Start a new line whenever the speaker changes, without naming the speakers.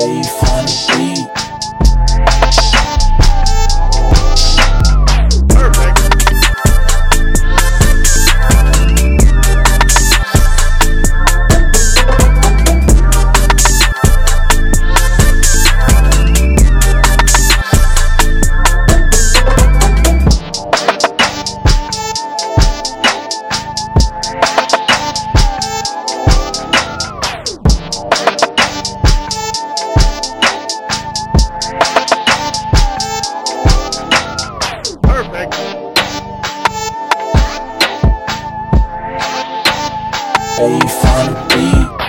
G funny, beat. Be you